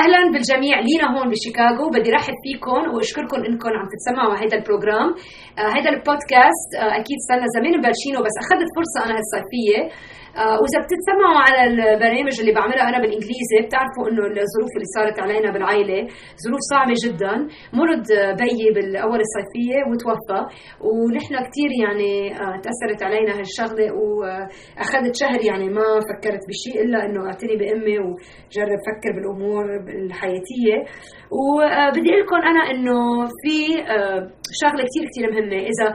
أهلا بالجميع. لينا هون بشيكاغو. بدي رحب فيكم وأشكركم إنكم عم تتسمعوا هذا البروجرام آه هذا البودكاست آه أكيد صرنا زمان مبلشينه بس أخذت فرصة أنا هالصيفيه آه وإذا بتتسمعوا على البرامج اللي بعملها أنا بالإنجليزي بتعرفوا إنه الظروف اللي صارت علينا بالعائله ظروف صعبة جدا. مرض بيي بالأول الصيفية وتوفى ونحن كثير يعني آه تأثرت علينا هالشغلة وأخذت شهر يعني ما فكرت بشيء إلا إنه أعتني بأمي وجرب فكر بالأمور الحياتية. وبدي أقول لكم أنا إنه في آه شغلة كثير كثير مهمة. إذا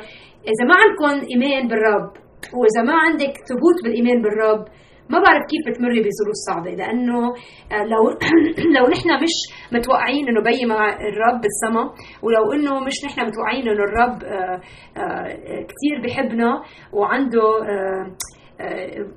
إذا ما عندكم ايمان بالرب وإذا ما عندك ثبوت بالإيمان بالرب ما بعرف كيف بتمري بظروف صعبة لأنه لو لو نحن مش متوقعين إنه بي مع الرب بالسما ولو إنه مش نحن متوقعين إنه الرب كثير بحبنا وعنده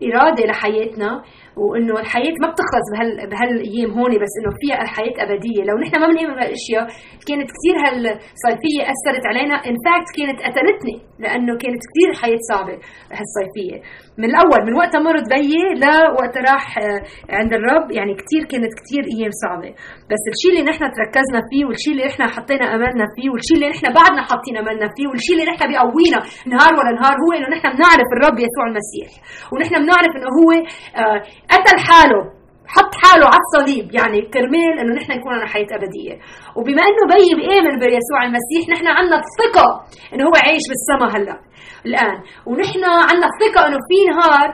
إرادة لحياتنا وإنه الحياة ما بتخلص بهال بهالأيام هون بس إنه فيها الحياة أبدية. لو نحن ما بنؤمن بهالأشياء كانت كثير هالصيفية أثرت علينا. إن فاكت كانت قتلتني لأنه كانت كثير الحياة صعبة هالصيفية. من الأول من وقت مرض بيي لوقت راح عند الرب يعني كثير كانت كثير أيام صعبة. بس الشيء اللي نحن تركزنا فيه والشيء اللي نحن حطينا أملنا فيه والشيء اللي نحن بعدنا حاطين أملنا فيه والشيء اللي نحن بيقوينا نهار ولا نهار هو إنه نحن بنعرف الرب يسوع المسيح. ونحن بنعرف إنه هو قتل حاله حط حاله على الصليب. يعني كرمال إنه نحن يكون لنا حياة أبدية. وبما إنه بي بيامن بيسوع المسيح نحن عندنا الثقة إنه هو عايش بالسما هلأ. الآن. ونحن عندنا الثقة إنه في نهار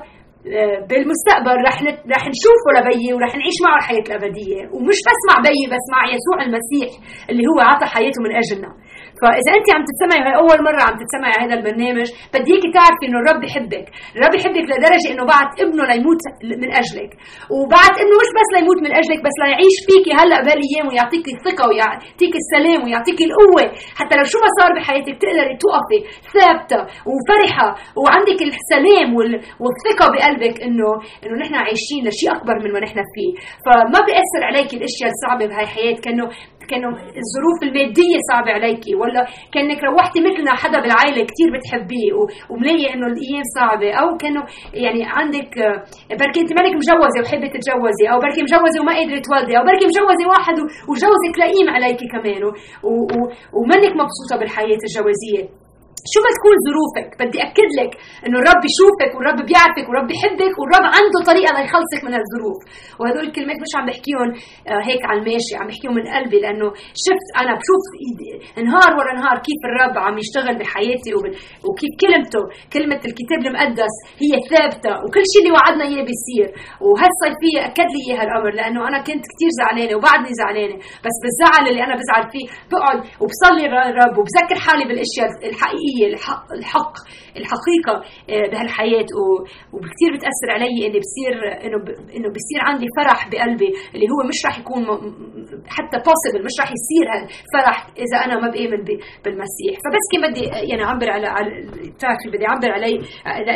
بالمستقبل رح رح نشوفه لبيي ورح نعيش معه الحياة الأبدية. ومش بس مع بيي بس مع يسوع المسيح اللي هو عطى حياته من أجلنا. فإذا أنت عم تتسمعي هاي أول مرة عم تتسمعي هذا البرنامج بدي إياكي تعرفي إنه الرب بحبك. الرب بحبك لدرجة إنه بعت ابنه ليموت من أجلك. وبعت ابنه مش بس ليموت من أجلك بس ليعيش فيكي هلأ بهالايام ويعطيكي الثقة ويعطيكي السلام ويعطيكي القوة. حتى لو شو ما صار بحياتك تقدري توقفي ثابتة وفرحة وعندك السلام والثقة إنه إنه نحن عايشين لشيء أكبر من ما نحن فيه. فما بيأثر عليكي الأشياء الصعبة بهاي الحياة. كأنه كأنه الظروف المادية صعبة عليكي ولا كأنك روحتي مثلنا حدا بالعائلة كثير بتحبيه وملاقي إنه الأيام صعبة. أو كأنه يعني عندك بركي أنت مالك مجوزة وحبي تتجوزي. أو بركي مجوزة وما قادرة تولدي. أو بركي مجوزة واحد وجوزك لئيم عليكي كمان. ومنك مبسوطة بالحياة الجوازية. شو ما تكون ظروفك؟ بدي أكد لك إنه الرب بيشوفك والرب بيعرفك والرب بيحبك والرب عنده طريقة ليخلصك من هالظروف وهدول الكلمات مش عم بحكيهم هيك على الماشي عم بحكيهم من قلبي لأنه شفت أنا بشوف نهار ورا نهار كيف الرب عم يشتغل بحياتي وكيف كلمته كلمة الكتاب المقدس هي ثابتة وكل شيء اللي وعدنا إياه بيصير. وهالصيفيه أكد لي إياها الأمر لأنه أنا كنت كثير زعلانة وبعدني زعلانة. بس بالزعل اللي أنا بزعل فيه بقعد وبصلي الرب وبذكر حالي بالأشياء الحقيقيه الحق, الحق الحقيقة بهالحياة. وكثير بتأثر علي إني بصير إنه إنه بصير عندي فرح بقلبي اللي هو مش راح يكون حتى possible مش راح يصير هالفرح إذا أنا ما بآمن بالمسيح. فبس كان بدي يعني أعبر على بتعرفي بدي أعبر علي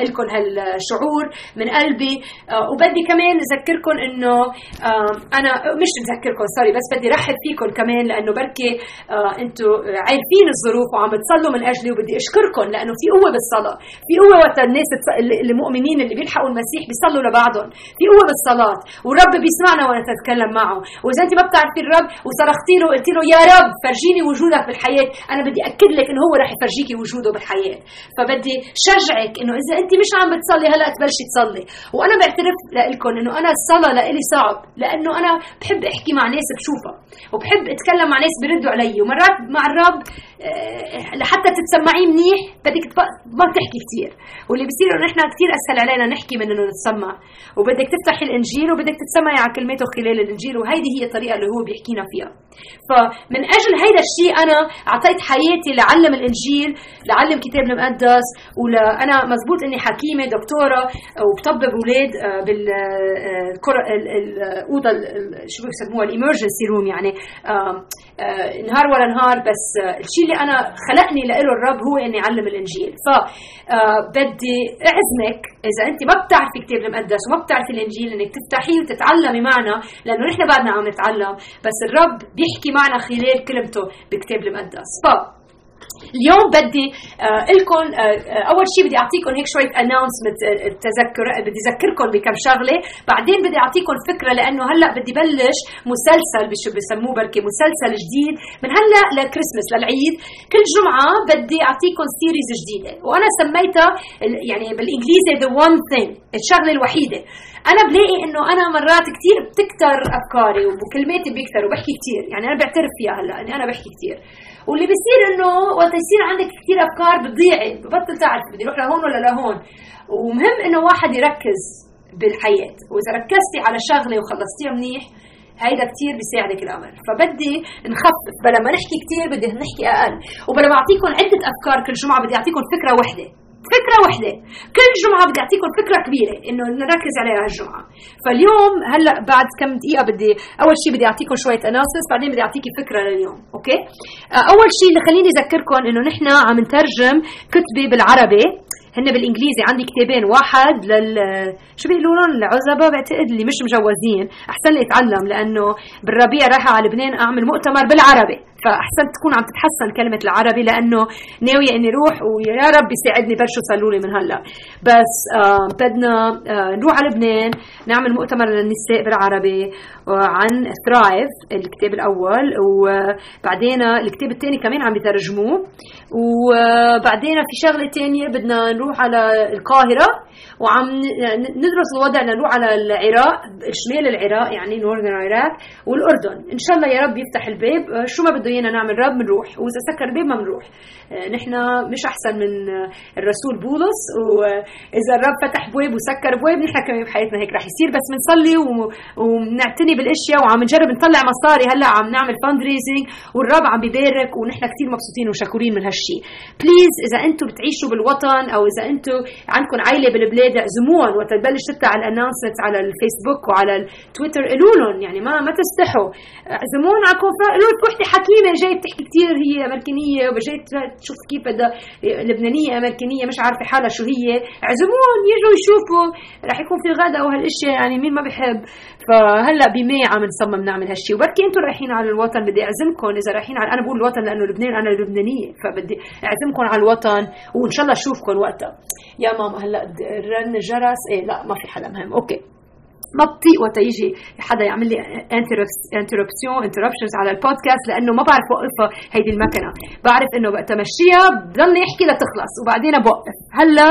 لكم هالشعور من قلبي. وبدي كمان أذكركم إنه أنا مش أذكركم sorry بس بدي رحب فيكم كمان لأنه بركي أنتم عارفين الظروف وعم تصلوا من أجلي وبدي اشكركم لأنه في قوة بالصلاة. في قوة وقت الناس المؤمنين اللي بيلحقوا المسيح بيصلوا لبعضهم. في قوة بالصلاة. والرب بيسمعنا وأنا تتكلم معه. وإذا أنت ما بتعرفي الرب وصرختي له قلت له يا رب فرجيني وجودك بالحياة. أنا بدي أكد لك إنه هو رح يفرجيكي وجوده بالحياة. فبدي شجعك إنه إذا أنت مش عم بتصلي هلأ تبلشي تصلي. وأنا بعترف لكم إنه أنا الصلاة لإلي صعب. لأنه أنا بحب أحكي مع ناس بشوفها. وبحب أتكلم مع ناس بيردوا علي. ومرات مع الرب لحتى تتسمعيه منيح بدك ما تحكي كثير واللي بصير إنه نحن كثير أسهل علينا نحكي من إنه نتسمع. وبدك تفتحي الإنجيل وبدك تتسمعي على كلماته خلال الإنجيل وهيدي هي الطريقة اللي هو بيحكينا فيها. فمن أجل هيدا الشيء أنا أعطيت حياتي لعلم الإنجيل لعلم كتاب المقدس ولا أنا مزبوط إني حكيمة دكتورة وبطبب أولاد بال الاوضه شو بيسموها الإمرجنسي روم يعني. نهار ورا نهار بس الشيء اللي أنا خلقني له الرب هو إني أعلم الإنجيل. ف بدي أعزمك إذا أنت ما بتعرفي كتاب المقدس وما بتعرفي الإنجيل إنك تفتحيه وتتعلمي معنا لأنه نحن بعدنا عم نتعلم بس الرب بيحكي معنا خلال كلمته بكتاب المقدس. ف اليوم بدي آه لكم آه, آه، أول شيء بدي اعطيكم هيك شوية announcement تذكر بدي اذكركم بكم شغلة. بعدين بدي اعطيكم فكرة لأنه هلأ بدي بلش مسلسل بسموه بركي مسلسل جديد من هلأ لكريسماس للعيد. كل جمعة بدي اعطيكم series جديدة وأنا سميتها يعني بالإنجليزي the one thing الشغلة الوحيدة. أنا بلاقي إنه أنا مرات كثير بتكتر أفكاري وكلماتي بيكتروا وبحكي كثير يعني أنا بعترف فيها هلأ إني أنا بحكي كثير واللي بيصير إنه وقت يصير عندك كثير أفكار بتضيعي ببطل تعرف بدي أروح لهون ولا لهون. ومهم إنه واحد يركز بالحياة. وإذا ركزتي على شغلة وخلصتيها منيح هيدا كثير بيساعدك الأمر. فبدي نخفف بلا ما نحكي كثير بدي نحكي أقل. وبلا ما اعطيكم عدة أفكار كل جمعة بدي اعطيكم فكرة وحدة. فكرة وحده كل جمعة بدي أعطيكم فكرة كبيرة إنه نركز عليها هالجمعة. فاليوم هلأ بعد كم دقيقة بدي أول شيء بدي أعطيكم شوية اناسس بعدين بدي أعطيكي فكرة لليوم أوكي؟ آه، أول شيء خليني أذكركم إنه نحن عم نترجم كتبة بالعربي. هن بالإنجليزي عندي كتابين واحد لل شو بيقولوا لهم العزبه بعتقد اللي مش مجوزين. أحسن لي اتعلم لأنه بالربيع رايحه على لبنان أعمل مؤتمر بالعربي. فاحسن تكون عم تتحسن كلمة العربي لأنه ناوية إني أروح ويا رب يساعدني بلشوا صلوا لي من هلأ. بس آه بدنا آه نروح على لبنان نعمل مؤتمر للنساء بالعربي عن ثرايف الكتاب الأول وبعدين الكتاب الثاني كمان عم بيترجموه وبعدين في شغلة ثانية بدنا نروح على القاهرة وعم ندرس الوضع لنروح على العراق شمال العراق يعني نورثern العراق والأردن. إن شاء الله يا رب يفتح الباب. شو ما بده ايانا نعمل رب بنروح وإذا سكر الباب ما بنروح. آه، نحن مش أحسن من الرسول بولس وإذا الرب فتح بواب وسكر بواب نحن كمان بحياتنا هيك رح يصير. بس بنصلي وبنعتني بالأشياء وعم نجرب نطلع مصاري. هلأ عم نعمل fundraising والرب عم بيبارك ونحن كثير مبسوطين وشكورين من هالشيء please إذا أنتم بتعيشوا بالوطن أو إذا أنتم عندكم عائله بالبلاد اعزموهم وقت تبلش تطلع ال announcement على الفيسبوك وعلى التويتر قولوا لهم. يعني ما ما تستحوا. اعزموهم على conference قولوا وحده حكيمه جاي بتحكي كثير هي أمريكانية وجاي تشوف كيف لبنانية أمريكانية مش عارفة حالها شو هي. اعزموهم يجوا يشوفوا رح يكون في غدا وهالاشياء يعني مين ما بحب. فهلأ ب May عم نصمم نعمل هالشيء وبركي أنتم رايحين على الوطن بدي أعزمكم. إذا رايحين على أنا بقول الوطن لأنه لبنان أنا لبنانية فبدي أعزمكم على الوطن وإن شاء الله أشوفكم وقتها. يا ماما هلأ رن الجرس إيه لا ما في حدا مهم. okay. ما بطيق وقت يجي حدا يعمل لي interruption interruptions على البودكاست لأنه ما بعرف وقفها هيدي المكنة. بعرف إنه وقت امشيها بضلني أحكي لتخلص وبعدين بوقف. هلأ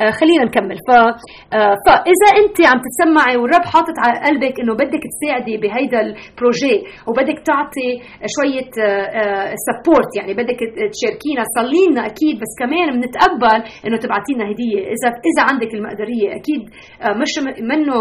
آه خلينا نكمل. ف آه فاذا أنت عم تسمعي والرب حاطط على قلبك إنه بدك تساعدي بهيدا ال project وبدك تعطي شوية support آه يعني بدك تشاركينا صلي لنا أكيد بس كمان بنتقبل إنه تبعتي لنا هدية. اذا إذا عندك المقدرية أكيد مش منه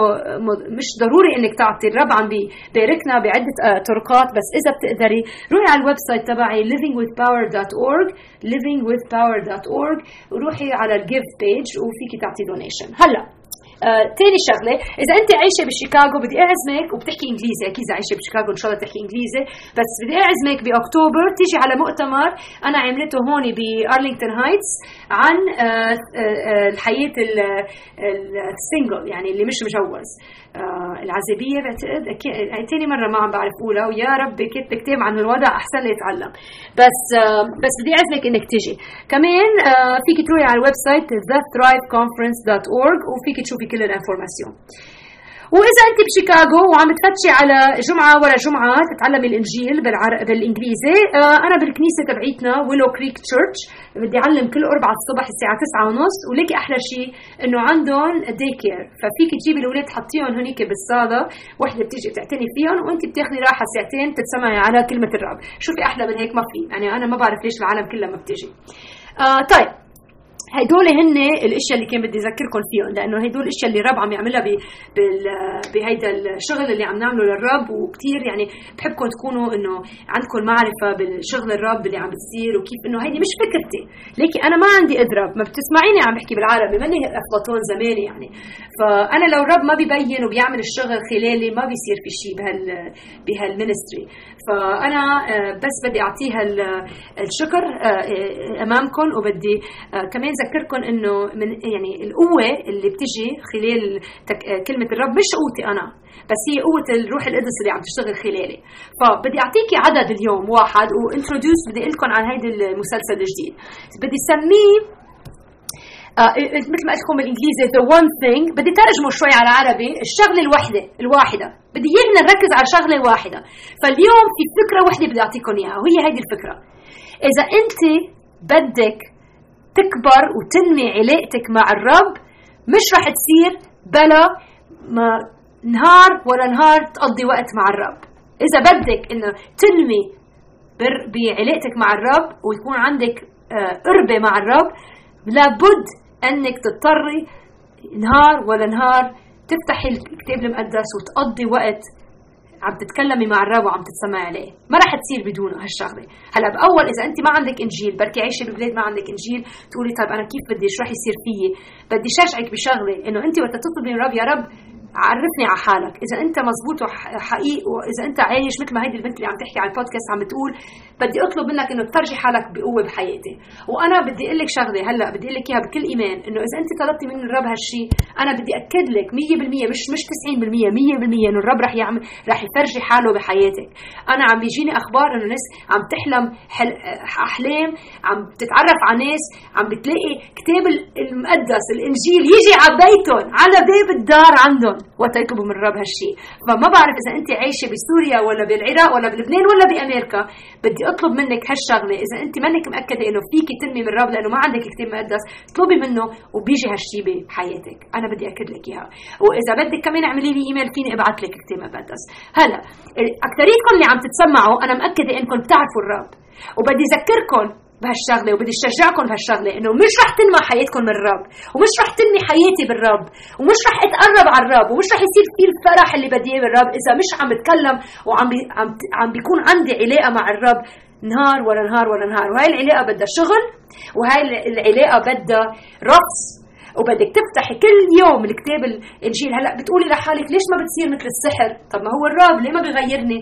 مش ضروري إنك تعطي الرب عم بيباركنا بعدة آه، طرقات بس إذا بتقدري روحي على ال website تبعي livingwithpower.org livingwithpower.org وروحي على الجيف بيج وفيكي تعطي donation هلأ! آه، تاني شغلة إذا أنت عايشة بشيكاغو بدي أعزمك وبتحكي إنجليزي أكيد إذا عايشة بشيكاغو إن شاء الله تحكي إنجليزي بس بدي أعزمك بأكتوبر تيجي على مؤتمر أنا عملته هون بأرلينغتون هايتس عن آه، آه، الحياة ال single يعني اللي مش مجوز. العزوبية بعتقد تاني مرة ما عم بعرف أقولها ويا رب كتب كتاب عن الوضع أحسن لي أتعلم. بس بس بدي أعزمك إنك تجي كمان فيك تروحي على ال website thethriveconference.org وفيك تشوفي كل ال information. وإذا أنت بشيكاغو وعم تفتشي على جمعة ورا جمعة تتعلمي الإنجيل بالعر... بالإنجليزي آه أنا بالكنيسة تبعيتنا ويلو كريك تشيرش بدي أعلم كل أربعة الصبح الساعة 9 ونص وليكي أحلى شيء إنه عندهم دي كير ففيك تجيبي الأولاد تحطيهم هنيك بالصالة وحدة بتيجي بتعتني فيهم وانت بتاخذي راحة ساعتين تتسمعي على كلمة الرب. شوفي أحلى من هيك؟ ما في. يعني أنا ما بعرف ليش العالم كلها ما بتيجي. آه طيب. هدول هن الاشياء اللي كان بدي أذكركم فيهم لأنه هدول الاشياء اللي الرب عم يعملها بهيدا الشغل اللي عم نعمله للرب وكثير يعني بحبكم تكونوا إنه عندكم معرفة بالشغل الرب اللي عم بتصير وكيف إنه هيدي مش فكرتي. ليكي أنا ما عندي اضرب ما بتسمعيني عم بحكي بالعربي ماني أفلاطون زماني يعني. فأنا لو الرب ما بيبين وبيعمل الشغل خلالي ما بيصير في شيء بهال بهال ministry فأنا آه، بس بدي أعطيها الشكر آه، أمامكم وبدي آه، كمان أذكركم إنه من يعني القوة اللي بتجي خلال تك... كلمة الرب مش قوتي أنا بس هي قوة الروح القدس اللي عم تشتغل خلالي. فبدي أعطيكي عدد اليوم واحد و introduce بدي أقول لكم عن هيدي المسلسل الجديد. بدي سميه آه مثل ما قلت لكم بالإنجليزي the one thing. بدي ترجمه شوي على العربي الشغلة الوحدة الواحدة. بدي ايانا نركز على شغلة واحدة. فاليوم في فكرة وحدة بدي أعطيكم إياها وهي هيدي الفكرة. إذا أنت بدك تكبر وتنمي علاقتك مع الرب مش رح تصير بلا ما نهار ولا نهار تقضي وقت مع الرب. إذا بدك إنه تنمي بعلاقتك مع الرب ويكون عندك آه، قربة مع الرب لابد إنك تضطري نهار ولا نهار تفتحي الكتاب المقدس وتقضي وقت عم تتكلمي مع الرب وعم تتسمعي عليه. ما رح تصير بدون هالشغلة. هلا بأول إذا انت ما عندك إنجيل بركي عايشه ببلاد ما عندك إنجيل تقولي طيب أنا كيف بدي شو رح يصير فيي؟ بدي شجعك بشغلة إنه انت وقت تطلبي من الرب يا رب عرفني على حالك. إذا أنت مزبوط وحقيقي وإذا أنت عايش مثل ما هيدي البنت اللي عم تحكي على البودكاست عم بتقول بدي أطلب منك إنه تفرجي حالك بقوة بحياتي وأنا بدي أقول لك شغلة هلأ بدي أقول لك إياها بكل إيمان إنه إذا أنت طلبتي من الرب هالشيء أنا بدي أكد لك 100% مش مش 90% 100% إنه الرب رح يعمل رح يفرجي حاله بحياتك. أنا عم بيجيني أخبار إنه ناس عم تحلم حل... أحلام عم تتعرف على ناس عم بتلاقي كتاب المقدس الإنجيل يجي على بيتهم على باب الدار عندهم. وقت يطلبوا من الرب هالشيء. فما بعرف إذا انت عايشة بسوريا ولا بالعراق ولا بلبنان ولا بأمريكا. بدي أطلب منك هالشغلة. إذا انت منك مأكدة إنه فيكي تنمي من الرب لأنه ما عندك كتاب مقدس اطلبي منه وبيجي هالشيء بحياتك. أنا بدي أكد لك إياها. وإذا بدك كمان اعملي لي إيميل فيني أبعث لك كتاب مقدس. هلا اكثريتكم اللي عم تتسمعوا أنا مأكدة إنكم بتعرفوا الرب. وبدي أذكركم بهالشغلة وبدي أشجعكم بهالشغلة إنه مش رح تنمى حياتكم من الرب ومش رح تنمي حياتي بالرب ومش رح أتقرب على الرب ومش رح يصير في الفرح اللي بدي إياه بالرب إذا مش عم بتكلم وعم بي عم عم بيكون عندي علاقة مع الرب نهار ورا نهار ورا نهار. وهي العلاقة بدها شغل وهي العلاقة بدها رقص. وبدك تفتحي كل يوم الكتاب الإنجيل. هلأ بتقولي لحالك ليش ما بتصير مثل السحر؟ طب ما هو الرب ليه ما بيغيرني.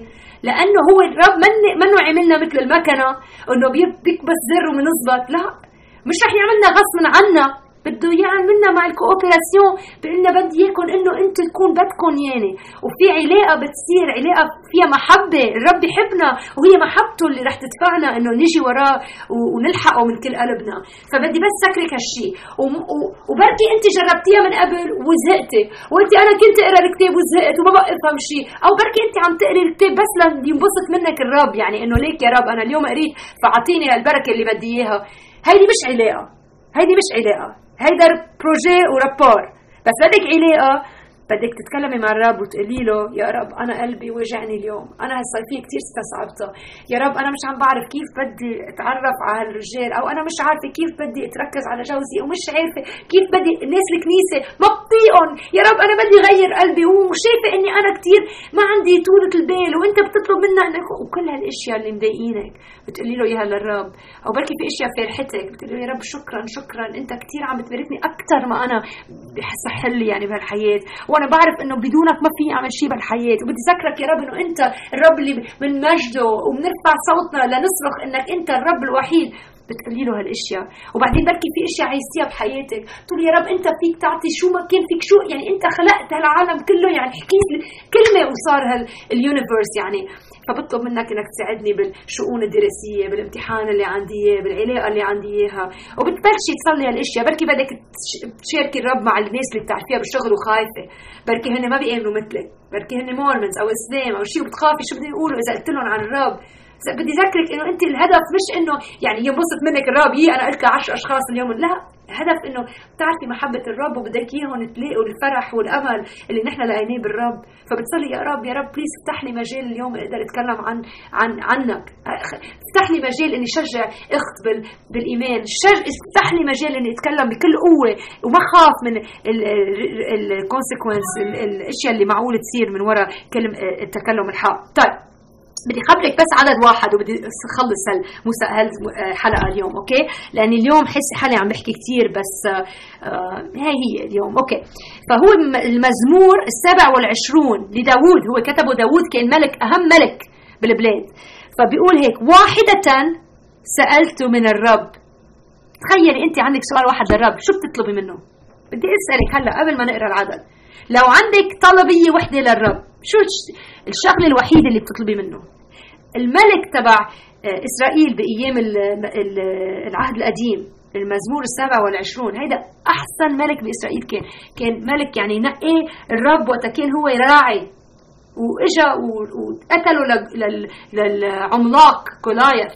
لأنه هو الرب من منه عملنا مثل المكنة. إنه بيكبس زر وبنظبط لا مش رح يعملنا غصب عنا. بده يعملنا مع الكوبراسيون بقلنا بدي إياكم إنه أنتم تكون بدكم يعني. وفي علاقة بتصير علاقة فيها محبة الرب يحبنا وهي محبته اللي رح تدفعنا إنه نيجي وراه ونلحقه من كل قلبنا. فبدي بس سكرك هالشيء وبركي أنت جربتيها من قبل وزهقتي. وقلتي أنا كنت أقرأ الكتاب وزهقت وما بقى افهم شيء أو بركي أنت عم تقري الكتاب بس لينبسط منك الرب. يعني إنه ليك يا رب أنا اليوم قريت فأعطيني هالبركة اللي بدي إياها. هيدي مش علاقة. هيدي مش علاقة. هيدا بروجي ورابور بس بدك علاقة بدك تتكلمي مع الرب وتقولي له يا رب أنا قلبي وجعني اليوم. أنا هالصيفيه كثير استصعبتها يا رب أنا مش عم بعرف كيف بدي أتعرف على هالرجال أو أنا مش عارفة كيف بدي أتركز على جوزي ومش عارفة كيف بدي الناس الكنيسة ما بطيقهم يا رب أنا بدي غير قلبي وشايفه إني أنا كثير ما عندي طولة البال وأنت بتطلب منا انك وكل هالأشياء اللي مضايقينك. بتقولي له اياها للرب أو بركي في أشياء فرحتك. بتقولي له يا رب شكرا شكرا. أنت كثير عم بتباركني أكثر ما أنا لي يعني بهالحياة. وأنا بعرف إنه بدونك ما في أعمل شيء بالحياة وبدي ذكرك يا رب إنه أنت الرب اللي بنمجده وبنرفع صوتنا لنصرخ إنك أنت الرب الوحيد. بتقولي له هالأشياء. وبعدين بركي في أشياء عايزتيها بحياتك. تقول يا رب أنت فيك تعطي شو ما كان فيك. شو يعني أنت خلقت هالعالم كله يعني. حكيت كلمة وصار هال universe يعني. فبطلب منك إنك تساعدني بالشؤون الدراسية بالامتحان اللي عندي إياه بالعلاقة اللي عندي إياها. وبتبلشي تصلي هالأشياء. بركي بدك تشاركي الرب مع الناس اللي بتعرفيها بالشغل وخايفة. بركي هن ما بيأمنوا مثلك. بركي هن Mormons أو اسلام أو شيء وبتخافي شو بدهم يقولوا إذا قلت لهم عن الرب. بدي أذكرك إنه أنت الهدف مش إنه يعني ينبسط منك الرب. يي أنا قلت 10 أشخاص اليوم. لا. هدف إنه بتعرفي محبة الرب وبدك إياهم تلاقوا الفرح والأمل اللي نحن لقيناه بالرب. فبتصلي يا رب يا رب please افتح لي مجال اليوم أقدر أتكلم عن عن عنك. افتح لي مجال إني شجع أخت بال بالإيمان. شج افتح لي مجال إني أتكلم بكل قوة وما خاف من ال consequences الأشياء اللي معقول تصير من وراء كلمة التكلم الحق. طيب. بدي خبرك بس عدد واحد وبدي اخلص هالحلقه اليوم أوكي؟ لأن اليوم حس حالي عم بحكي كثير بس آه هي اليوم أوكي؟ فهو المزمور السابع والعشرون لداوود هو كتبه داوود كان ملك أهم ملك بالبلاد. فبيقول هيك واحدة سألت من الرب. تخيلي أنت عندك سؤال واحد للرب شو بتطلبي منه؟ بدي أسألك هلأ قبل ما نقرأ العدد. لو عندك طلبية وحدة للرب شو الشغلة الوحيدة اللي بتطلبي منه؟ الملك تبع آه، إسرائيل بأيام العهد القديم المزمور السابع والعشرون. هيدا أحسن ملك بإسرائيل كان. كان ملك يعني نقي الرب وقت كان هو راعي. وإجا وقتلوا للعملاق كولايف.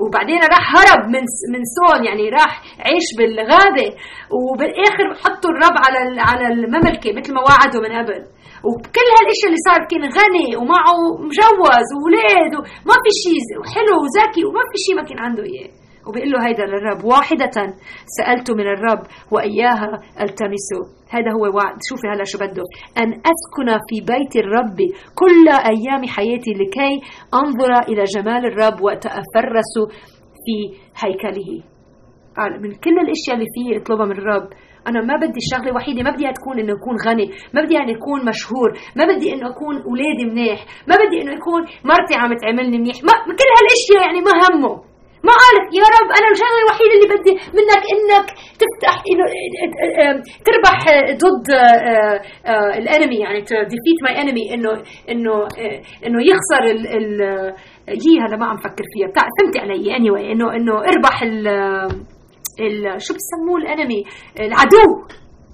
وبعدين راح هرب من من سول يعني راح عيش بالغابة. وبالآخر حطوا الرب على على المملكة مثل ما وعدوا من قبل. وكل هالاشياء اللي صار كان غني ومعه مجوز واولاد وما في شيء حلو وذكي وما في شيء ما كان عنده إياه. وبيقول له هيدا للرب. واحدة سألت من الرب وإياها التمس هذا هو وعد شوفي هلا شو بده. أن أسكن في بيت الرب كل أيام حياتي لكي أنظر إلى جمال الرب وأتفرس في هيكله. من كل الأشياء اللي فيه اطلبها من الرب أنا ما بدي الشغلة الوحيدة ما بدي تكون إنه يكون غني ما بدي إنه يكون مشهور ما بدي إنه يكون أولادي منيح ما بدي إنه يكون مرتي عم تعملني منيح. ما كل هالإشياء يعني ما همه. ما قال يا رب أنا الشغلة الوحيدة اللي بدي منك إنك تفتح إنه تربح ضد آه، آه، ال enemy يعني defeat my enemy إنه إنه آه، إنه يخسر ال ال هلا ما عم فكر فيها. فهمتي علي؟ any anyway إنه إنه اربح ال شو بسموه ال enemy؟ العدو.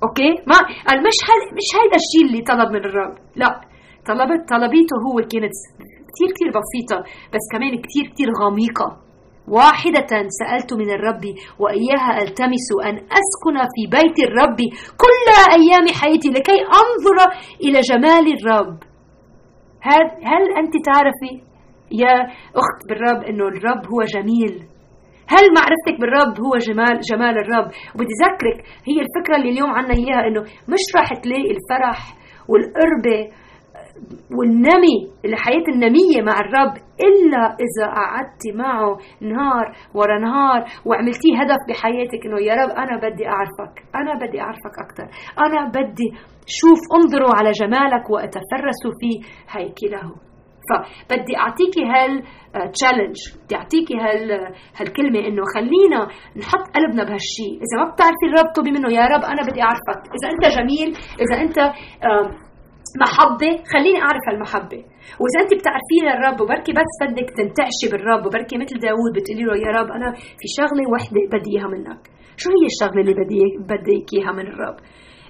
أوكي؟ ما قال مش هذا مش هيدا الشيء اللي طلب من الرب. لا. طلبت طلبيته هو كانت كثير كثير بسيطة بس كمان كثير كثير غميقة. واحدة سألت من الرب وإياها ألتمس أن أسكن في بيت الرب كل أيام حياتي لكي أنظر إلى جمال الرب. هل, هل أنت تعرفي يا أخت بالرب أنه الرب هو جميل؟ هل معرفتك بالرب هو جمال جمال الرب؟ وبدي ذكرك هي الفكرة اللي اليوم عنا إياها أنه مش راح تلاقي الفرح والقربة والنمي الحياة النمية مع الرب إلا إذا قعدت معه نهار ورا نهار وعملتيه هدف بحياتك إنه يا رب أنا بدي أعرفك أنا بدي أعرفك أكثر أنا بدي شوف انظروا على جمالك وأتفرس في هيكله فبدي أعطيكي هال تشالنج بدي أعطيكي هال هالكلمة إنه خلينا نحط قلبنا بهالشيء إذا ما بتعرفي الرب طلبي منه يا رب أنا بدي أعرفك. إذا أنت جميل إذا أنت محبة خليني أعرف هالمحبة. وإذا أنت بتعرفين الرب وبركي بس بدك تنتعشي بالرب وبركي مثل داوود بتقولي له يا رب أنا في شغلة وحدة بدي إياها منك. شو هي الشغلة اللي بدي بدك إياها من الرب؟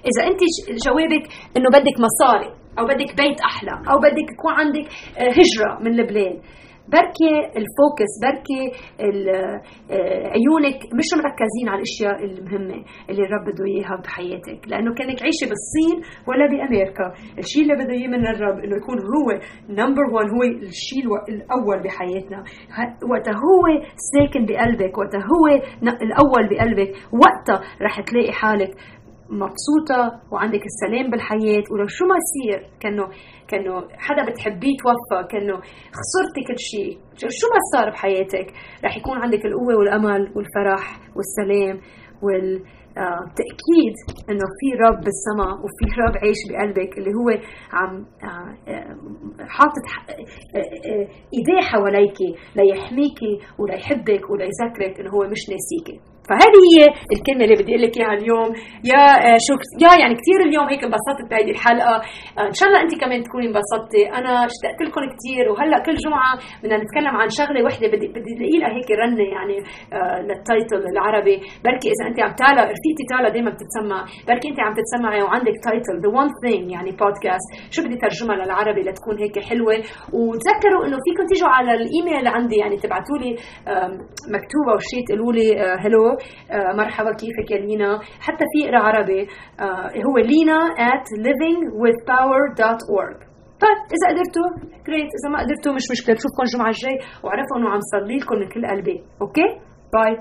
إذا أنت جوابك إنه بدك مصاري. أو بدك بيت أحلى أو بدك يكون عندك آه، هجرة من لبنان. بركي الفوكس بركي آه، عيونك مش مركزين على الأشياء المهمة اللي الرب بده إياها بحياتك. لأنه كأنك عايشة بالصين ولا بأمريكا. الشيء اللي بده إياه من الرب إنه يكون هو نمبر 1 هو الشيء الأول بحياتنا. وقتها هو ساكن بقلبك وقتها هو الأول بقلبك. وقتها رح تلاقي حالك مبسوطة وعندك السلام بالحياة. ولو شو ما يصير كأنه كأنه حدا بتحبيه توفى كأنه خسرتي كل شيء. شو ما صار بحياتك رح يكون عندك القوة والأمل والفرح والسلام والتأكيد إنه في رب بالسماء وفي رب عايش بقلبك اللي هو عم آه، آه، حاطط آه، إيديه حواليك ليحميكي وليحبك وليذكرك إنه هو مش ناسيكي. فهذه هي الكلمة اللي بدي أقول لك إياها اليوم. يا آه، شو يا يعني كثير اليوم هيك انبسطت بهذه الحلقة. آه، إن شاء الله انت كمان تكوني انبسطتي. أنا اشتقت لكم كثير وهلأ كل جمعة بدنا نتكلم عن شغلة وحدة بدي بدي الاقي لها هيك رنة يعني آه، لل title العربي. بركي إذا انت عم تعلى رفيقتي تعلى دائما بتتسمع. بركي انت عم تتسمعي وعندك title The One Thing يعني بودكاست شو بدي ترجمها للعربي لتكون هيك حلوة؟ وتذكروا إنه فيكم تيجوا على الإيميل عندي يعني تبعتوا لي مكتوبة وشي تقولوا لي hello مرحبا كيفك يا لينا؟ حتى في اقرا عربي آه، هو لينا at livingwithpower.org طيب إذا قدرتوا great إذا ما قدرتوا مش مشكلة بشوفكم الجمعة الجاي وعرفوا إنه عم صلي لكم من كل قلبي. okay؟ bye